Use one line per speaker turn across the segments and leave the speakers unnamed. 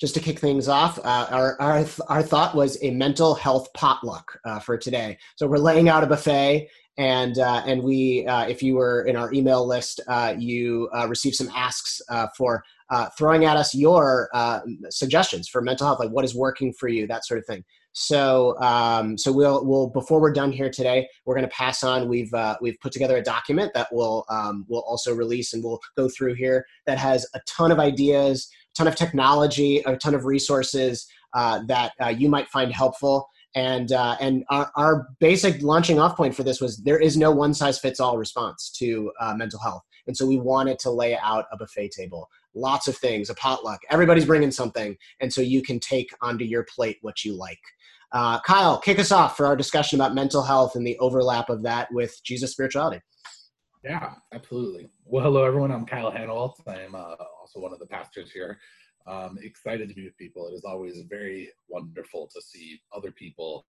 just to kick things off, uh, our, our, our thought was a mental health potluck uh, for today. So we're laying out a buffet, and uh, and we, uh, if you were in our email list, uh, you uh, received some asks for throwing at us your suggestions for mental health, like what is working for you, that sort of thing. So um, so we'll we'll before we're done here today, we're going to pass on. We've we've put together a document that we'll um, we'll also release and we'll go through here that has a ton of ideas ton of technology, a ton of resources uh, that uh, you might find helpful. And uh, and our, our, basic launching off point for this was there is no one size fits all response to uh, mental health. And so we wanted to lay out a buffet table, lots of things, a potluck. Everybody's bringing something, and so you can take onto your plate what you like. Uh, Kyle, kick us off for our discussion about mental health and the overlap of that with Jesus spirituality.
Yeah, absolutely. Well, hello everyone. I'm Kyle Hanwalt. I'm uh, also one of the pastors here. Um, excited to be with people. It is always very wonderful to see other people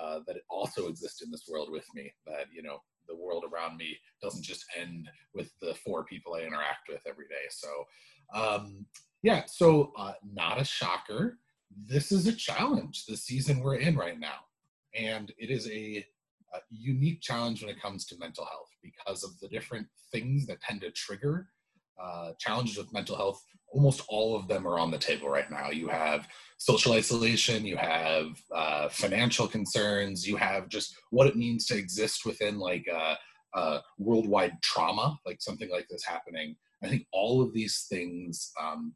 uh, that also exist in this world with me. That you know, the world around me doesn't just end with the four people I interact with every day. So, um, yeah. So, uh, not a shocker. This is a challenge. The season we're in right now, and it is a a unique challenge when it comes to mental health because of the different things that tend to trigger uh, challenges with mental health. Almost all of them are on the table right now. You have social isolation, you have uh, financial concerns, you have just what it means to exist within like a, a worldwide trauma, like something like this happening. I think all of these things um,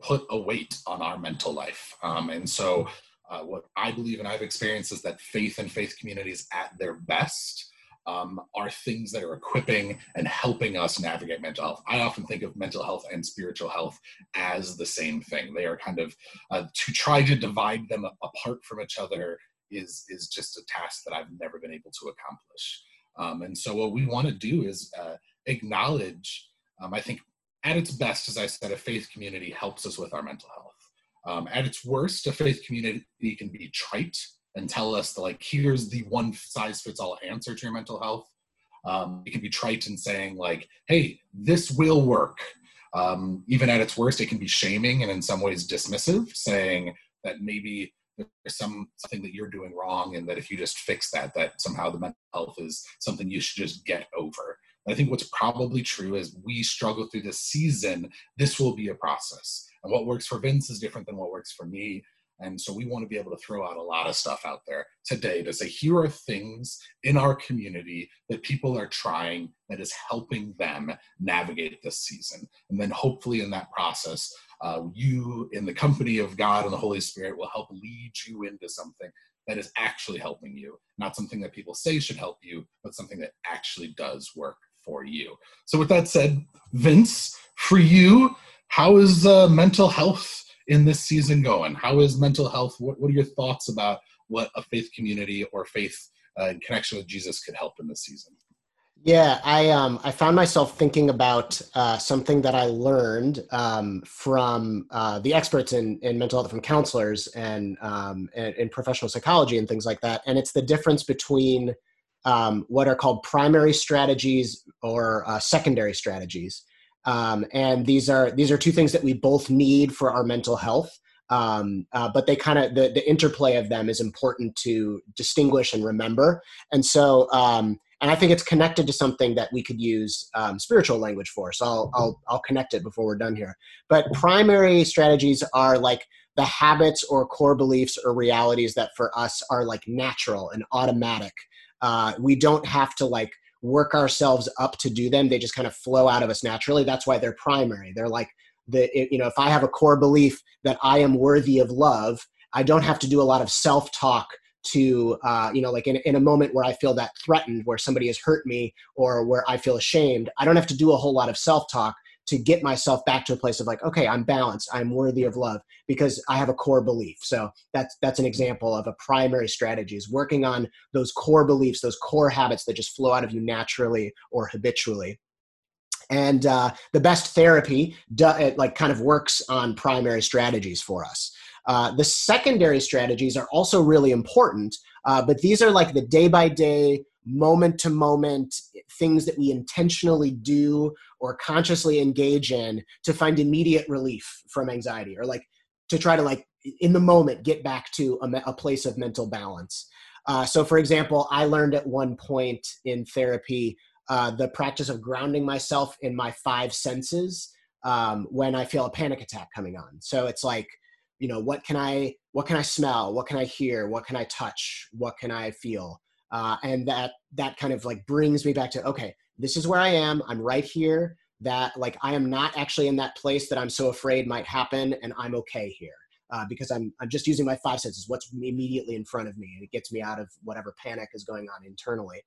put a weight on our mental life. Um, and so uh, what I believe and I've experienced is that faith and faith communities at their best um, are things that are equipping and helping us navigate mental health. I often think of mental health and spiritual health as the same thing. They are kind of uh, to try to divide them apart from each other is is just a task that I've never been able to accomplish. Um, and so what we want to do is uh, acknowledge. Um, I think at its best, as I said, a faith community helps us with our mental health. Um, at its worst, a faith community can be trite and tell us that, like, here's the one size fits all answer to your mental health. Um, it can be trite in saying, like, hey, this will work. Um, even at its worst, it can be shaming and in some ways dismissive, saying that maybe there's some something that you're doing wrong and that if you just fix that, that somehow the mental health is something you should just get over. I think what's probably true is we struggle through this season. This will be a process. And what works for Vince is different than what works for me. And so we want to be able to throw out a lot of stuff out there today to say, here are things in our community that people are trying that is helping them navigate this season. And then hopefully in that process, uh, you, in the company of God and the Holy Spirit, will help lead you into something that is actually helping you, not something that people say should help you, but something that actually does work for you. So, with that said, Vince, for you, how is uh, mental health in this season going? How is mental health? What, what are your thoughts about what a faith community or faith uh, in connection with Jesus could help in this season?
Yeah, I um I found myself thinking about uh, something that I learned um, from uh, the experts in, in mental health, from counselors and um, and in professional psychology and things like that. And it's the difference between um, what are called primary strategies or uh, secondary strategies. Um, and these are these are two things that we both need for our mental health. Um, uh, but they kind of the, the interplay of them is important to distinguish and remember. And so, um, and I think it's connected to something that we could use um, spiritual language for. So I'll, I'll I'll connect it before we're done here. But primary strategies are like the habits or core beliefs or realities that for us are like natural and automatic. Uh, we don't have to like work ourselves up to do them. They just kind of flow out of us naturally. That's why they're primary. They're like the you know if I have a core belief that I am worthy of love, I don't have to do a lot of self talk to uh, you know like in, in a moment where i feel that threatened where somebody has hurt me or where i feel ashamed i don't have to do a whole lot of self-talk to get myself back to a place of like okay i'm balanced i'm worthy of love because i have a core belief. So that's that's an example of a primary strategy is working on those core beliefs those core habits that just flow out of you naturally or habitually. And uh, the best therapy it, like kind of works on primary strategies for us. Uh, the secondary strategies are also really important uh, but these are like the day by day moment to moment things that we intentionally do or consciously engage in to find immediate relief from anxiety or like to try to like in the moment get back to a, a place of mental balance. Uh, so, for example, I learned at one point in therapy uh, the practice of grounding myself in my five senses um, when I feel a panic attack coming on. So it's like, you know, what can I what can I smell? What can I hear? What can I touch? What can I feel? Uh, and that that kind of like brings me back to okay, this is where I am. I'm right here. That like I am not actually in that place that I'm so afraid might happen, and I'm okay here uh, because I'm I'm just using my five senses. What's immediately in front of me, and it gets me out of whatever panic is going on internally.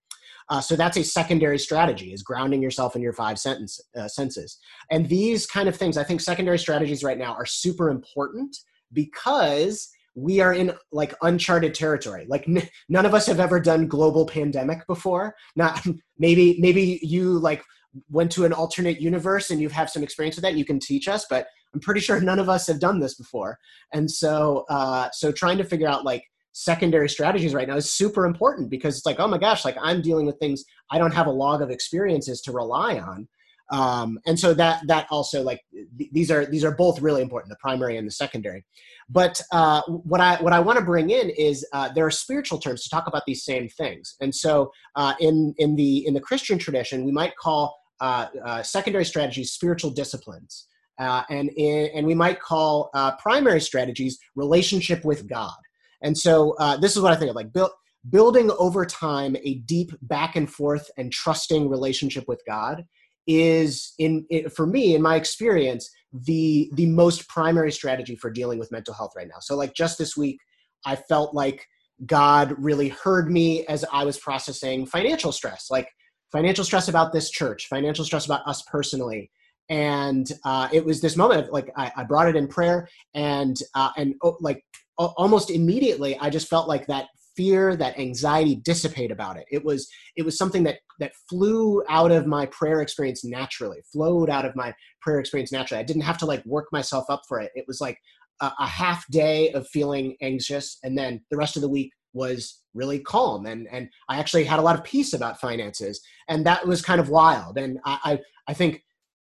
Uh, so that's a secondary strategy: is grounding yourself in your five sentence, uh, senses. And these kind of things, I think, secondary strategies right now are super important because we are in like uncharted territory like n- none of us have ever done global pandemic before not maybe maybe you like went to an alternate universe and you have some experience with that you can teach us but I'm pretty sure none of us have done this before. And so, uh, so trying to figure out like secondary strategies right now is super important because it's like, oh my gosh, like I'm dealing with things I don't have a log of experiences to rely on. Um, and so that that also like th- these are these are both really important, the primary and the secondary. But uh, what I what I want to bring in is uh, there are spiritual terms to talk about these same things. And so uh, in in the in the Christian tradition, we might call uh, uh, secondary strategies spiritual disciplines. Uh, and, and we might call uh, primary strategies relationship with God. And so uh, this is what I think of like build, building over time a deep back and forth and trusting relationship with God is in, in for me in my experience the the most primary strategy for dealing with mental health right now. So like just this week I felt like God really heard me as I was processing financial stress, like financial stress about this church, financial stress about us personally, and uh, it was this moment of like I, I brought it in prayer and uh, and oh, like almost immediately i just felt like that fear that anxiety dissipate about it. It was it was something that that flew out of my prayer experience naturally flowed out of my prayer experience naturally. I didn't have to like work myself up for it. It was like a, a half day of feeling anxious and then the rest of the week was really calm and and I actually had a lot of peace about finances and that was kind of wild. And I I, I think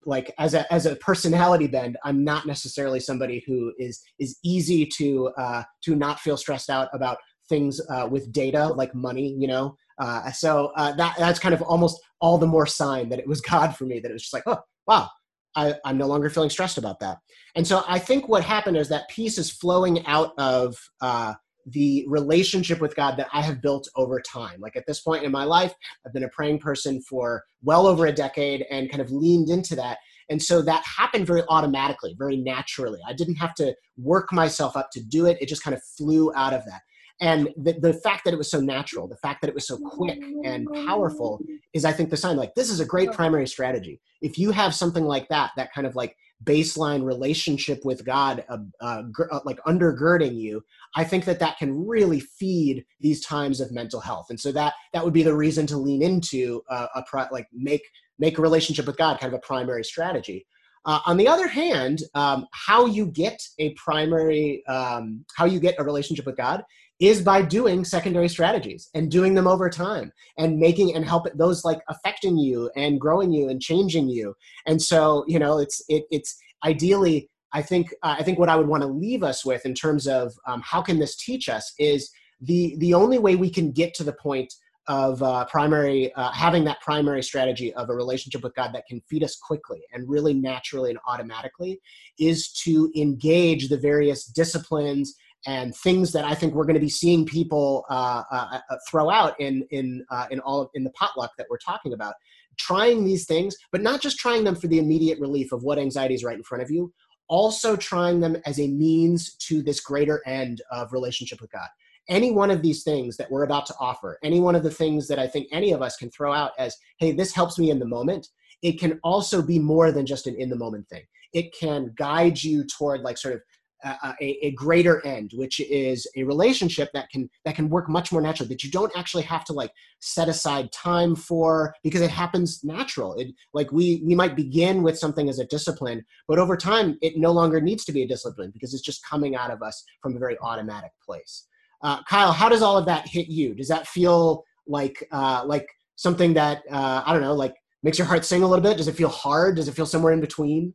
like as a as a personality bend i'm not necessarily somebody who is is easy to uh to not feel stressed out about things uh, with data like money you know uh, so uh, that that's kind of almost all the more sign that it was god for me that it was just like oh wow I, i'm no longer feeling stressed about that and so i think what happened is that peace is flowing out of uh, the relationship with God that I have built over time. Like at this point in my life, I've been a praying person for well over a decade and kind of leaned into that. And so that happened very automatically, very naturally. I didn't have to work myself up to do it, it just kind of flew out of that. And the, the fact that it was so natural, the fact that it was so quick and powerful is, I think, the sign like this is a great primary strategy. If you have something like that, that kind of like baseline relationship with God, uh, uh, uh, like undergirding you, I think that that can really feed these times of mental health. And so that that would be the reason to lean into uh, a pro- like make make a relationship with God kind of a primary strategy. Uh, on the other hand, um, how you get a primary, um, how you get a relationship with God is by doing secondary strategies and doing them over time and making and help those like affecting you and growing you and changing you. And so you know it's it, it's ideally i think uh, i think what i would want to leave us with in terms of um, how can this teach us is the the only way we can get to the point of uh, primary uh, having that primary strategy of a relationship with god that can feed us quickly and really naturally and automatically is to engage the various disciplines and things that I think we're going to be seeing people uh, uh, uh, throw out in in uh, in all of, in the potluck that we're talking about. Trying these things, but not just trying them for the immediate relief of what anxiety is right in front of you. Also trying them as a means to this greater end of relationship with God. Any one of these things that we're about to offer, any one of the things that I think any of us can throw out as, "Hey, this helps me in the moment." It can also be more than just an in the moment thing. It can guide you toward like sort of a, a, greater end which is a relationship that can that can work much more naturally that you don't actually have to like set aside time for because it happens natural. It like we we might begin with something as a discipline but over time it no longer needs to be a discipline because it's just coming out of us from a very automatic place. Uh, kyle how does all of that hit you? Does that feel like uh, like something that uh, i don't know like makes your heart sing a little bit? Does it feel hard? Does it feel somewhere in between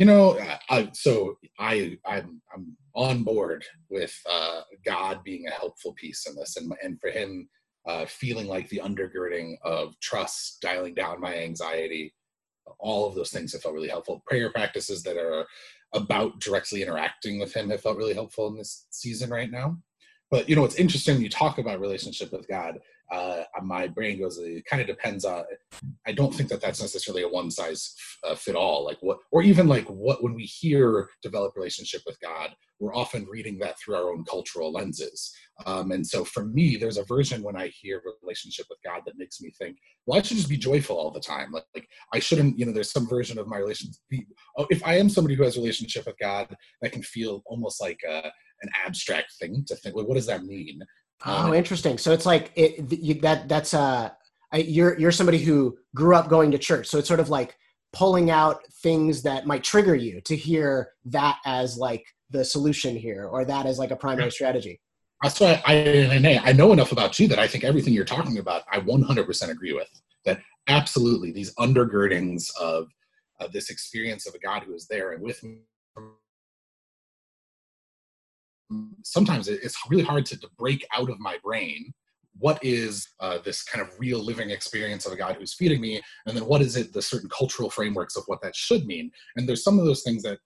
You know, I, so I I'm I'm on board with uh, God being a helpful piece in this, and and for him uh, feeling like the undergirding of trust, dialing down my anxiety, all of those things have felt really helpful. Prayer practices that are about directly interacting with him have felt really helpful in this season right now. But you know, it's interesting you talk about relationship with God uh, my brain goes it kind of depends on i don't think that that's necessarily a one size uh, fit all like what or even like what when we hear develop relationship with god we're often reading that through our own cultural lenses. Um, and so for me there's a version when i hear relationship with god that makes me think well i should just be joyful all the time. Like, like i shouldn't you know there's some version of my relationship oh, if i am somebody who has a relationship with god that can feel almost like a, an abstract thing to think well, what does that mean
Oh, interesting. So it's like it, you, that. That's uh, you're you're somebody who grew up going to church, so it's sort of like pulling out things that might trigger you to hear that as like the solution here, or that as like a primary strategy.
That's why I, I know enough about you that I think everything you're talking about, I 100% agree with. That absolutely these undergirdings of, this experience of a God who is there and with sometimes it's really hard to, to break out of my brain what is uh, this kind of real living experience of a God who's feeding me and then what is it the certain cultural frameworks of what that should mean. And there's some of those things that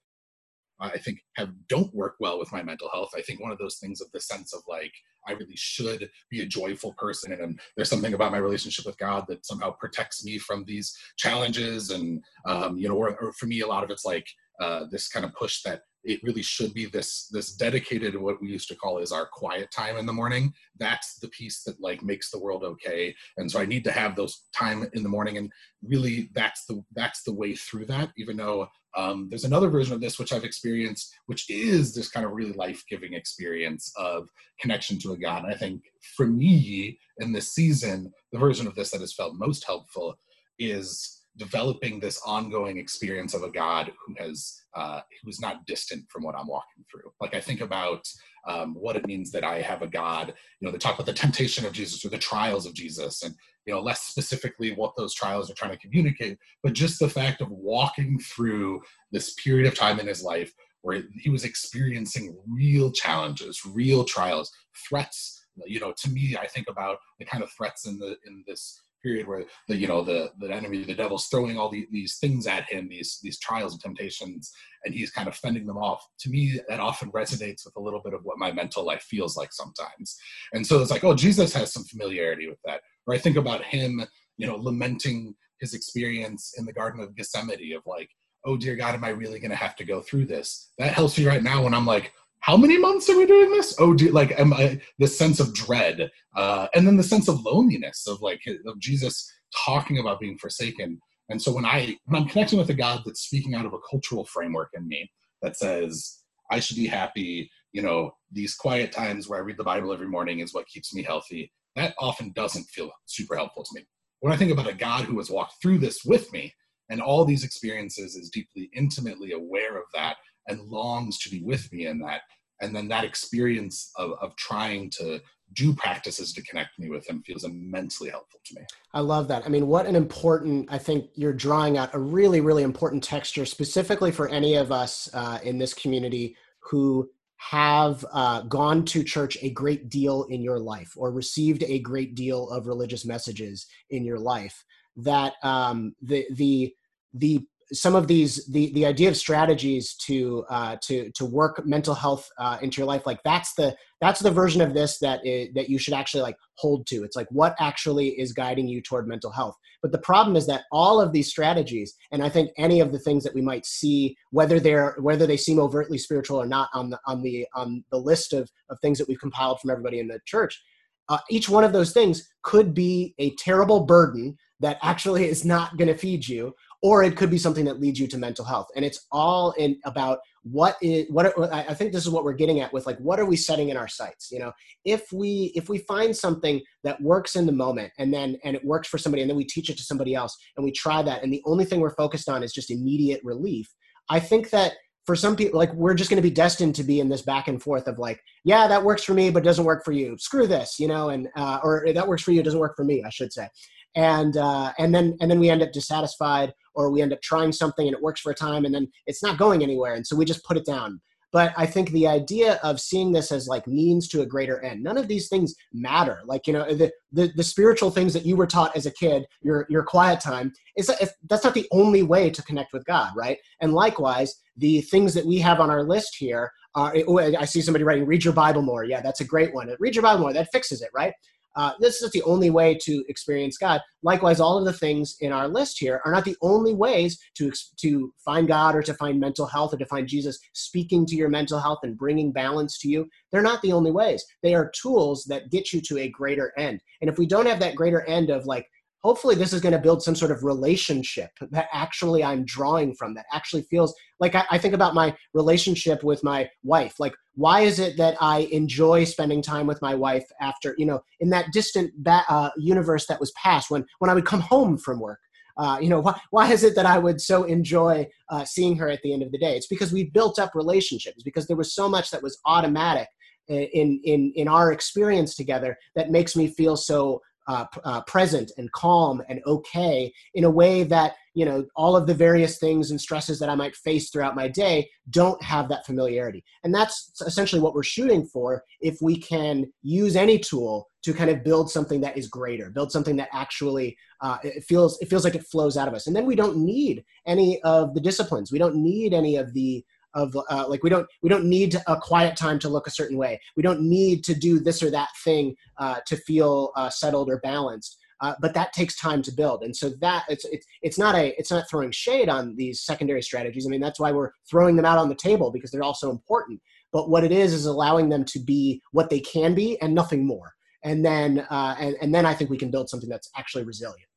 i think have don't work well with my mental health. I think one of those things of the sense of like i really should be a joyful person and there's something about my relationship with god that somehow protects me from these challenges and um, you know or, or for me a lot of it's like uh, this kind of push that it really should be this this dedicated what we used to call is our quiet time in the morning. That's the piece that like makes the world okay. And so i need to have those time in the morning. And really that's the that's the way through that even though um, there's another version of this which i've experienced which is this kind of really life-giving experience of connection to a god. And i think for me in this season the version of this that has felt most helpful is developing this ongoing experience of a God who has uh, who's not distant from what I'm walking through. Like I think about um, what it means that I have a God. You know, they talk about the temptation of Jesus or the trials of Jesus, and you know, less specifically what those trials are trying to communicate, but just the fact of walking through this period of time in his life where he was experiencing real challenges, real trials, threats. You know, to me, I think about the kind of threats in the in this period where the you know the the enemy the devil's throwing all the, these things at him these these trials and temptations and he's kind of fending them off. To me that often resonates with a little bit of what my mental life feels like sometimes. And so it's like oh jesus has some familiarity with that. Or i think about him you know lamenting his experience in the garden of gethsemane of like oh dear god am i really going to have to go through this? That helps me right now when i'm like how many months are we doing this? Oh, do, like am I the sense of dread, uh, and then the sense of loneliness of like of Jesus talking about being forsaken. And so when I when I'm connecting with a God that's speaking out of a cultural framework in me that says I should be happy, you know, these quiet times where I read the Bible every morning is what keeps me healthy. That often doesn't feel super helpful to me. When I think about a God who has walked through this with me and all these experiences is deeply intimately aware of that and longs to be with me in that and then that experience of, of trying to do practices to connect me with him feels immensely helpful to me.
I love that. I mean, what an important, I think you're drawing out a really, really important texture specifically for any of us uh, in this community who have uh, gone to church a great deal in your life or received a great deal of religious messages in your life that um, the, the, the some of these the the idea of strategies to uh, to to work mental health uh, into your life like that's the that's the version of this that is, that you should actually like hold to. It's like what actually is guiding you toward mental health? But the problem is that all of these strategies and i think any of the things that we might see whether they're whether they seem overtly spiritual or not on the on the on the list of of things that we've compiled from everybody in the church uh, each one of those things could be a terrible burden that actually is not going to feed you or it could be something that leads you to mental health. And it's all in about what is what i think this is what we're getting at with like what are we setting in our sights you know? If we if we find something that works in the moment and then and it works for somebody and then we teach it to somebody else and we try that and the only thing we're focused on is just immediate relief i think that for some people like we're just going to be destined to be in this back and forth of like yeah that works for me but doesn't work for you. Screw this you know and uh, or that works for you doesn't work for me i should say. And uh, and then and then we end up dissatisfied or we end up trying something and it works for a time and then it's not going anywhere and so we just put it down. But i think the idea of seeing this as like means to a greater end none of these things matter. Like you know the the, the spiritual things that you were taught as a kid your your quiet time is that's not the only way to connect with god right? And likewise the things that we have on our list here are oh, i see somebody writing read your bible more yeah that's a great one read your bible more that fixes it right uh, this is the only way to experience God. Likewise, all of the things in our list here are not the only ways to to find God or to find mental health or to find Jesus speaking to your mental health and bringing balance to you. They're not the only ways. They are tools that get you to a greater end. And if we don't have that greater end of like hopefully this is going to build some sort of relationship that actually i'm drawing from that actually feels like I, I, think about my relationship with my wife. Like why is it that i enjoy spending time with my wife after you know in that distant ba- uh, universe that was past when when i would come home from work? Uh, you know why, why is it that i would so enjoy uh, seeing her at the end of the day? It's because we built up relationships because there was so much that was automatic in in in our experience together that makes me feel so uh, uh, present and calm and okay in a way that you know all of the various things and stresses that i might face throughout my day don't have that familiarity. And that's essentially what we're shooting for if we can use any tool to kind of build something that is greater build something that actually uh, it feels it feels like it flows out of us. And then we don't need any of the disciplines. We don't need any of the of uh, like we don't we don't need a quiet time to look a certain way. We don't need to do this or that thing uh, to feel uh, settled or balanced uh, but that takes time to build. And so that it's, it's it's not a it's not throwing shade on these secondary strategies. I mean that's why we're throwing them out on the table because they're also important. But what it is is allowing them to be what they can be and nothing more. And then uh, and, and then i think we can build something that's actually resilient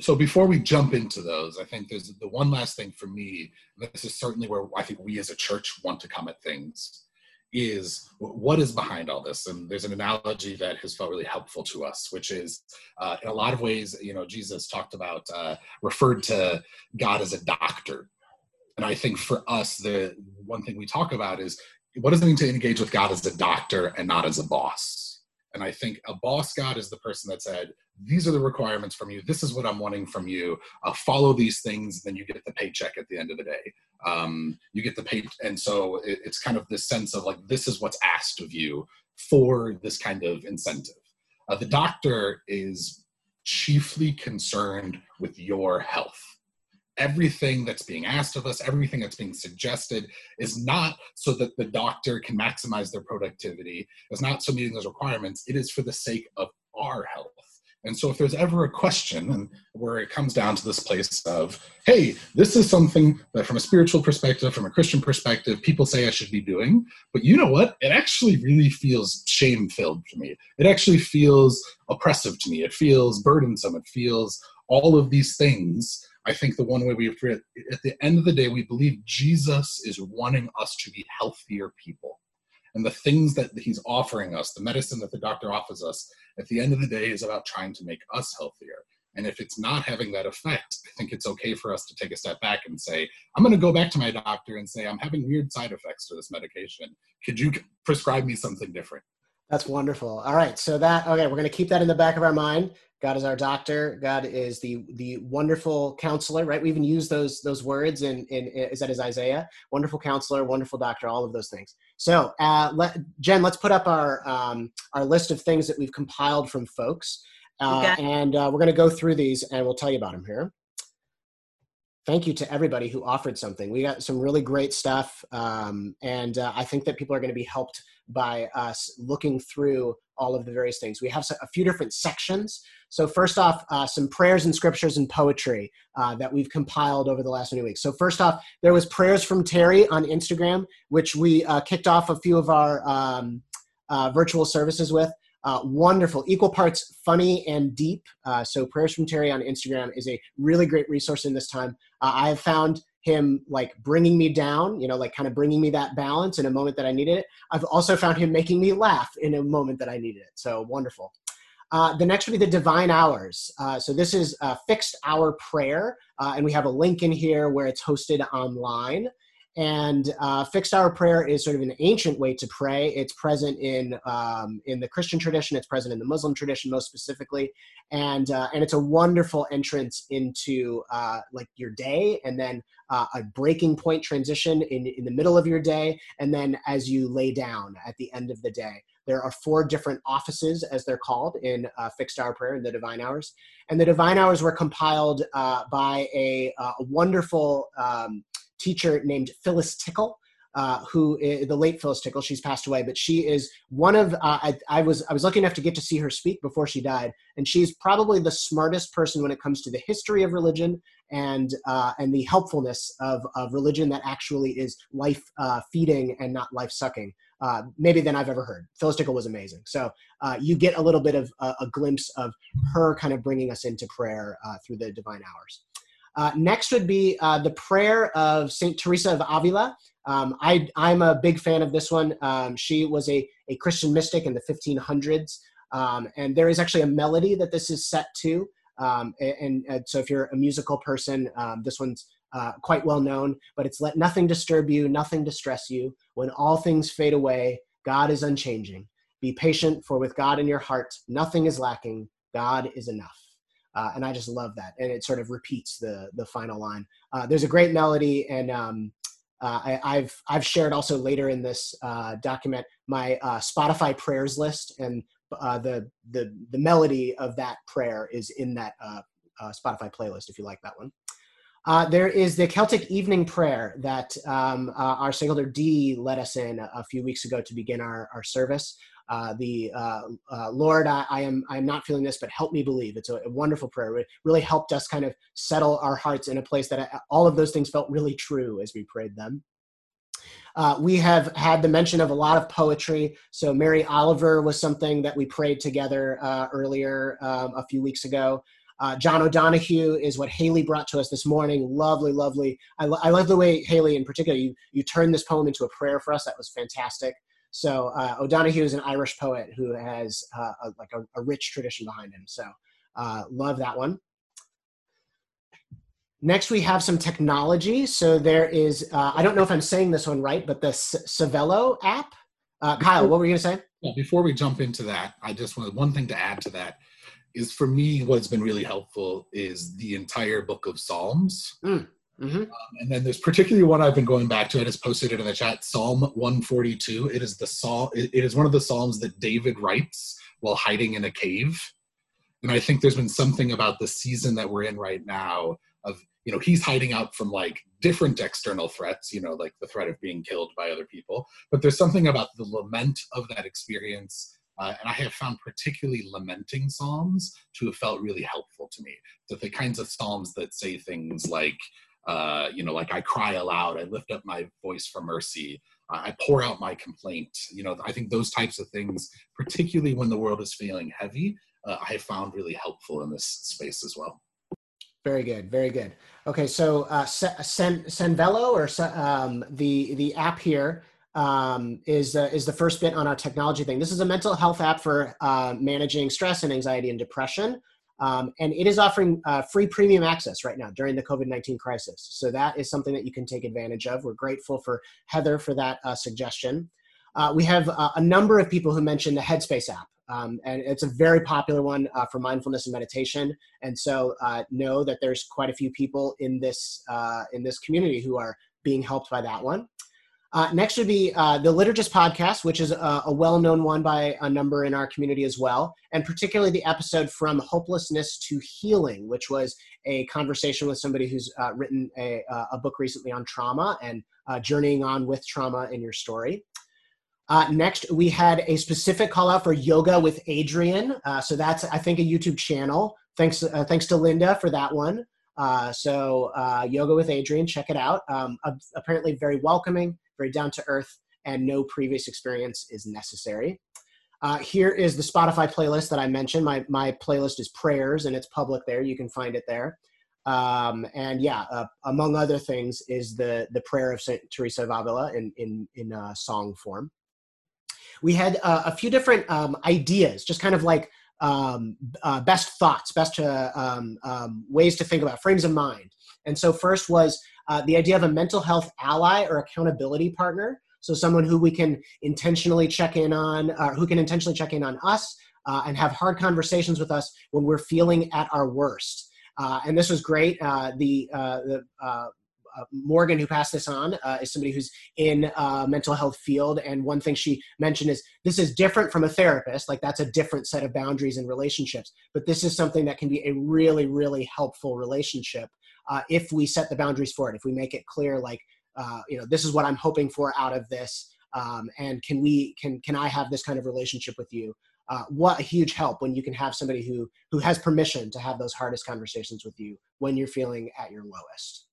so before we jump into those, I think there's the one last thing for me. This is certainly where I think we as a church want to come at things. Is what is behind all this? And there's an analogy that has felt really helpful to us, which is uh, in a lot of ways, you know, Jesus talked about, uh, referred to God as a doctor. And I think for us, the one thing we talk about is what does it mean to engage with God as a doctor and not as a boss? And I think a boss God is the person that said, These are the requirements from you. This is what I'm wanting from you. Uh, follow these things, then you get the paycheck at the end of the day. Um, you get the pay. And so it, it's kind of this sense of like, this is what's asked of you for this kind of incentive. Uh, the doctor is chiefly concerned with your health everything that's being asked of us, everything that's being suggested is not so that the doctor can maximize their productivity, it's not so meeting those requirements, it is for the sake of our health. And so, if there's ever a question, and where it comes down to this place of, hey, this is something that from a spiritual perspective, from a Christian perspective, people say I should be doing, but you know what? It actually really feels shame filled to me. It actually feels oppressive to me. It feels burdensome. It feels all of these things I think the one way we at the end of the day, we believe Jesus is wanting us to be healthier people. And the things that he's offering us, the medicine that the doctor offers us, at the end of the day is about trying to make us healthier. And if it's not having that effect, I think it's okay for us to take a step back and say, I'm going to go back to my doctor and say, I'm having weird side effects to this medication. Could you prescribe me something different?
That's wonderful. All right. So that, okay, we're going to keep that in the back of our mind. God is our doctor. God is the the wonderful counselor, right? We even use those those words in in is that is Isaiah? Wonderful counselor, wonderful doctor, all of those things. So, uh, let, Jen, let's put up our um, our list of things that we've compiled from folks, uh, okay. and uh, we're going to go through these, and we'll tell you about them here. Thank you to everybody who offered something. We got some really great stuff, um, and uh, I think that people are going to be helped by us looking through all of the various things. We have a few different sections. So, first off, uh, some prayers and scriptures and poetry uh, that we've compiled over the last many weeks. So, first off, there was prayers from Terry on Instagram, which we uh, kicked off a few of our um, uh, virtual services with. Uh, wonderful, equal parts funny and deep. Uh, so, prayers from Terry on Instagram is a really great resource in this time. I have found him like bringing me down, you know, like kind of bringing me that balance in a moment that I needed it. I've also found him making me laugh in a moment that I needed it. So wonderful. Uh, the next would be the divine hours. Uh, so this is a fixed hour prayer, uh, and we have a link in here where it's hosted online. And uh, fixed hour prayer is sort of an ancient way to pray. It's present in um, in the Christian tradition. It's present in the Muslim tradition, most specifically, and uh, and it's a wonderful entrance into uh, like your day, and then uh, a breaking point transition in in the middle of your day, and then as you lay down at the end of the day. There are four different offices, as they're called, in uh, fixed hour prayer in the Divine Hours, and the Divine Hours were compiled uh, by a, a wonderful. Um, teacher named Phyllis Tickle. Uh, the late Phyllis Tickle, she's passed away, but she is one of uh, I, I, was I was lucky enough to get to see her speak before she died, and she's probably the smartest person when it comes to the history of religion and uh, and the helpfulness of, of religion that actually is life uh, feeding and not life sucking. Uh, maybe than I've ever heard. Phyllis Tickle was amazing. So uh, you get a little bit of a glimpse of her kind of bringing us into prayer through the divine hours. Uh, next would be uh, the prayer of Saint Teresa of Avila. Um, I, am a big fan of this one. Um, she was a, a Christian mystic in the 1500s, um, and there is actually a melody that this is set to. Um, and, and, so, if you're a musical person, um, this one's uh, quite well known. But it's let nothing disturb you, nothing distress you. When all things fade away, God is unchanging. Be patient, for with God in your heart, nothing is lacking. God is enough. Uh, and I just love that. And it sort of repeats the the final line. Uh, there's a great melody, and um, uh, I, have I've shared also later in this uh, document my uh, Spotify prayers list, and uh, the the the melody of that prayer is in that Spotify playlist if you like that one. there is the Celtic Evening Prayer that um, our Elder D led us in a few weeks ago to begin our, our service uh, the uh, uh, Lord, I, I, am I am not feeling this, but help me believe. It's a, a, wonderful prayer. It really helped us kind of settle our hearts in a place that uh, all of those things felt really true as we prayed them. Uh, we have had the mention of a lot of poetry. So Mary Oliver was something that we prayed together uh, earlier um, a few weeks ago. Uh, John O'Donohue is what Haley brought to us this morning. Lovely, lovely. I, lo- I love the way Haley, in particular, you you turned this poem into a prayer for us. That was fantastic. So uh, O'Donohue is an Irish poet who has uh, a, like a, a, rich tradition behind him. So uh, love that one. Next, we have some technology. So there is, uh, I don't know if I'm saying this one right, but the Sanvello app. Uh, Kyle, what were you going to say?
Before we jump into that, I just wanted one thing to add to that is for me, what's been really helpful is the entire book of Psalms. Mm. Mm-hmm. Um, and then there's particularly one I've been going back to. I just posted it in the chat. Psalm 142. It is the psalm. It is one of the psalms that David writes while hiding in a cave. And I think there's been something about the season that we're in right now of you know he's hiding out from like different external threats you know like the threat of being killed by other people but there's something about the lament of that experience uh, and I have found particularly lamenting psalms to have felt really helpful to me. The kinds of psalms that say things like, uh, you know, like I cry aloud, I lift up my voice for mercy, I pour out my complaint. You know, I think those types of things, particularly when the world is feeling heavy, uh, I found really helpful in this space as well.
Very good, very good. Okay, so uh, Sen- Sanvello or um, the the app here um, is uh, is the first bit on our technology thing. This is a mental health app for uh, managing stress and anxiety and depression. Um, and it is offering uh, free premium access right now during the COVID 19 crisis. So that is something that you can take advantage of. We're grateful for Heather for that uh, suggestion. Uh, we have uh, a number of people who mentioned the Headspace app. Um, and it's a very popular one uh, for mindfulness and meditation. And so uh, know that there's quite a few people in this in this community who are being helped by that one. Uh, next would be uh, the Liturgist podcast, which is a, a well known one by a number in our community as well, and particularly the episode From Hopelessness to Healing, which was a conversation with somebody who's uh, written a, a, book recently on trauma and uh, journeying on with trauma in your story. Uh, next, we had a specific call out for yoga with Adriene. Uh, so that's, I think, a YouTube channel. Thanks, thanks to Linda for that one. so, yoga with Adriene, check it out. Um, apparently, very welcoming very down to earth, and no previous experience is necessary. Uh, here is the Spotify playlist that I mentioned. My, my playlist is prayers and it's public there. You can find it there. Um, and yeah, uh, among other things, is the, the prayer of St. Teresa of Avila in, in, in uh, song form. We had uh, a few different um, ideas, just kind of like um, uh, best thoughts, best uh, um, um, ways to think about frames of mind. And so, first was uh, the idea of a mental health ally or accountability partner. So, someone who we can intentionally check in on, uh, who can intentionally check in on us uh, and have hard conversations with us when we're feeling at our worst. Uh, and this was great. Uh, the uh, the Morgan, who passed this on, is somebody who's in mental health field, and one thing she mentioned is this is different from a therapist. Like that's a different set of boundaries and relationships, but this is something that can be a really, really helpful relationship uh, if we set the boundaries for it. If we make it clear, like uh, you know, this is what I'm hoping for out of this, um, and can we can can I have this kind of relationship with you? Uh, what a huge help when you can have somebody who who has permission to have those hardest conversations with you when you're feeling at your lowest.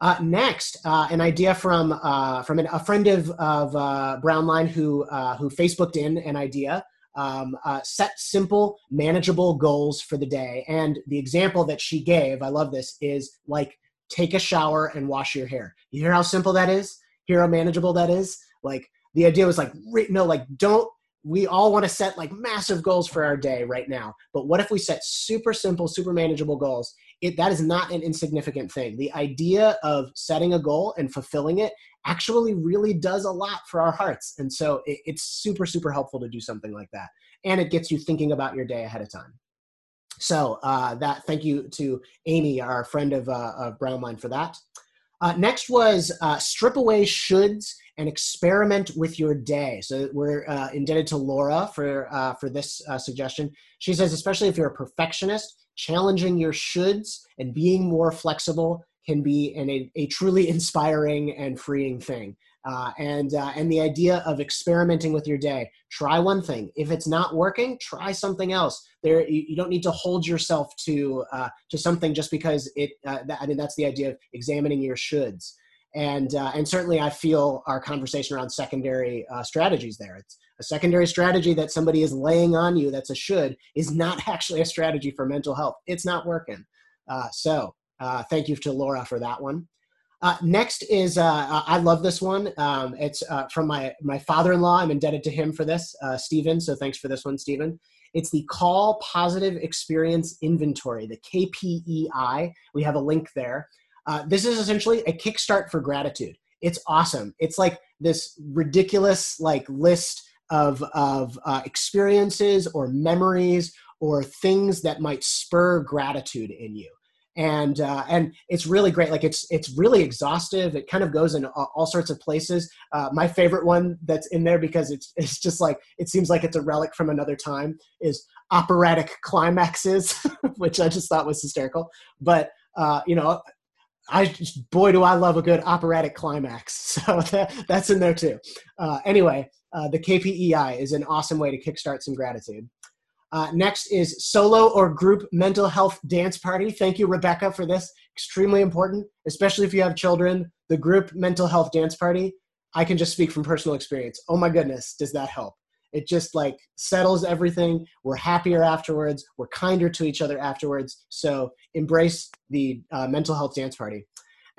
Uh, next, uh, an idea from uh, from an, a friend of, of uh, Brownline who uh, who Facebooked in an idea. Um, uh, set simple, manageable goals for the day. And the example that she gave, I love this, is like take a shower and wash your hair. You hear how simple that is? Hear how manageable that is? Like the idea was like, no, like don't we all want to set like massive goals for our day right now but what if we set super simple super manageable goals it that is not an insignificant thing. The idea of setting a goal and fulfilling it actually really does a lot for our hearts. And so it, it's super super helpful to do something like that. And it gets you thinking about your day ahead of time. So uh, that thank you to amy our friend of, uh, of brownline for that. Uh, next was uh, strip away shoulds and experiment with your day. So we're uh, indebted to Laura for uh, for this uh, suggestion. She says, especially if you're a perfectionist, challenging your shoulds and being more flexible can be an, a, a truly inspiring and freeing thing. Uh, and uh, and the idea of experimenting with your day. Try one thing. If it's not working, try something else. There, you, you don't need to hold yourself to uh, to something just because it. That, I mean, that's the idea of examining your shoulds and uh, and certainly I feel our conversation around secondary uh, strategies there. It's a secondary strategy that somebody is laying on you that's a should is not actually a strategy for mental health. It's not working. Uh, so uh, thank you to Laura for that one. Uh, next is uh, I love this one. Um, it's from my my father-in-law. I'm indebted to him for this, Stephen. So thanks for this one, Stephen. It's the Call Positive Experience Inventory, the KPEI. We have a link there. Uh, this is essentially a kickstart for gratitude. It's awesome. It's like this ridiculous like list of of uh, experiences or memories or things that might spur gratitude in you and uh, and it's really great. Like it's it's really exhaustive. It kind of goes in all, sorts of places. Uh, my favorite one that's in there because it's it's just like it seems like it's a relic from another time is operatic climaxes, which I just thought was hysterical. But uh, you know, I boy do I love a good operatic climax. So that, that's in there too. Uh, anyway, uh, the KPEI is an awesome way to kickstart some gratitude. Uh, next is solo or group mental health dance party. Thank you, Rebecca, for this. Extremely important, especially if you have children. The group mental health dance party. I can just speak from personal experience. Oh my goodness, does that help? It just like settles everything we're happier afterwards we're kinder to each other afterwards so embrace the uh, mental health dance party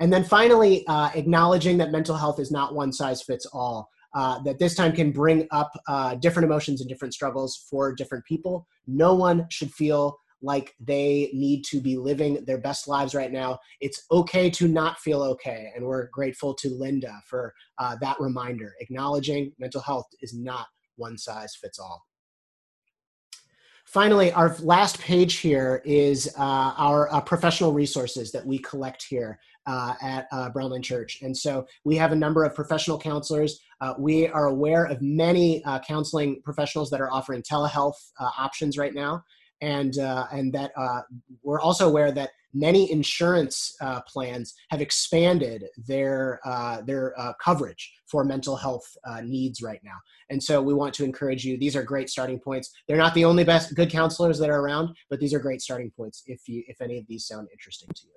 and then finally uh, acknowledging that mental health is not one size fits all uh, that this time can bring up uh, different emotions and different struggles for different people no one should feel like they need to be living their best lives right now. It's okay to not feel okay. And we're grateful to Linda for uh, that reminder. Acknowledging mental health is not one size fits all. Finally, our last page here is uh, our uh, professional resources that we collect here uh, at uh, Brownline Church. And so we have a number of professional counselors. Uh, we are aware of many uh, counseling professionals that are offering telehealth options right now. And, and that we're also aware that many insurance uh, plans have expanded their uh, their uh, coverage for mental health uh, needs right now. And so we want to encourage you. These are great starting points. They're not the only best good counselors that are around, but these are great starting points if you if any of these sound interesting to you.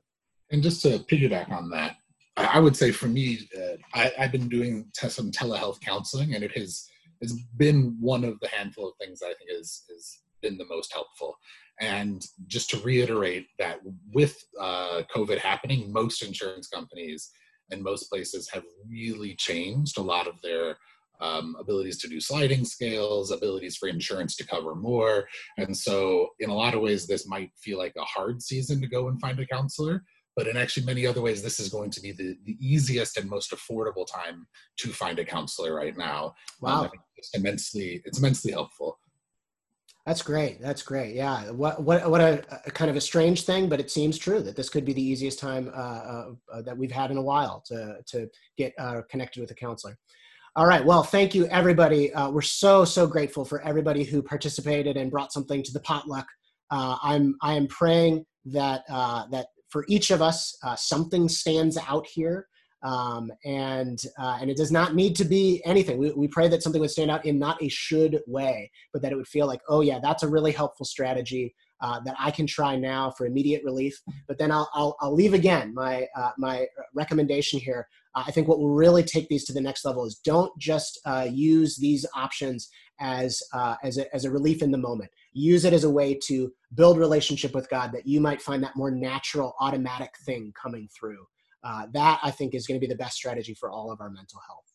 And just to piggyback on that, I would say for me, uh, I, have been doing some telehealth counseling, and it has has been one of the handful of things I think is is been the most helpful. And just to reiterate that with uh, COVID happening, most insurance companies and most places have really changed a lot of their um, abilities to do sliding scales, abilities for insurance to cover more. And so, in a lot of ways, this might feel like a hard season to go and find a counselor. but in actually many other ways, this is going to be the, the easiest and most affordable time to find a counselor right now. Um,
wow. Um,
it's immensely, it's immensely helpful.
That's great. That's great. Yeah. What what what a, a, kind of a strange thing, but it seems true that this could be the easiest time uh, uh, uh that we've had in a while to to get uh, connected with a counselor. All right. Well, thank you, everybody. Uh, we're so so grateful for everybody who participated and brought something to the potluck. Uh, I'm I am praying that that for each of us something stands out here um, and uh, and it does not need to be anything. We, we pray that something would stand out in not a should way, but that it would feel like, oh yeah, that's a really helpful strategy uh, that I can try now for immediate relief. But then I'll I'll, I'll leave again my uh, my recommendation here. I think what will really take these to the next level is don't just uh, use these options as uh, as a, as a relief in the moment. Use it as a way to build relationship with God that you might find that more natural, automatic thing coming through uh, that I think is going to be the best strategy for all of our mental health.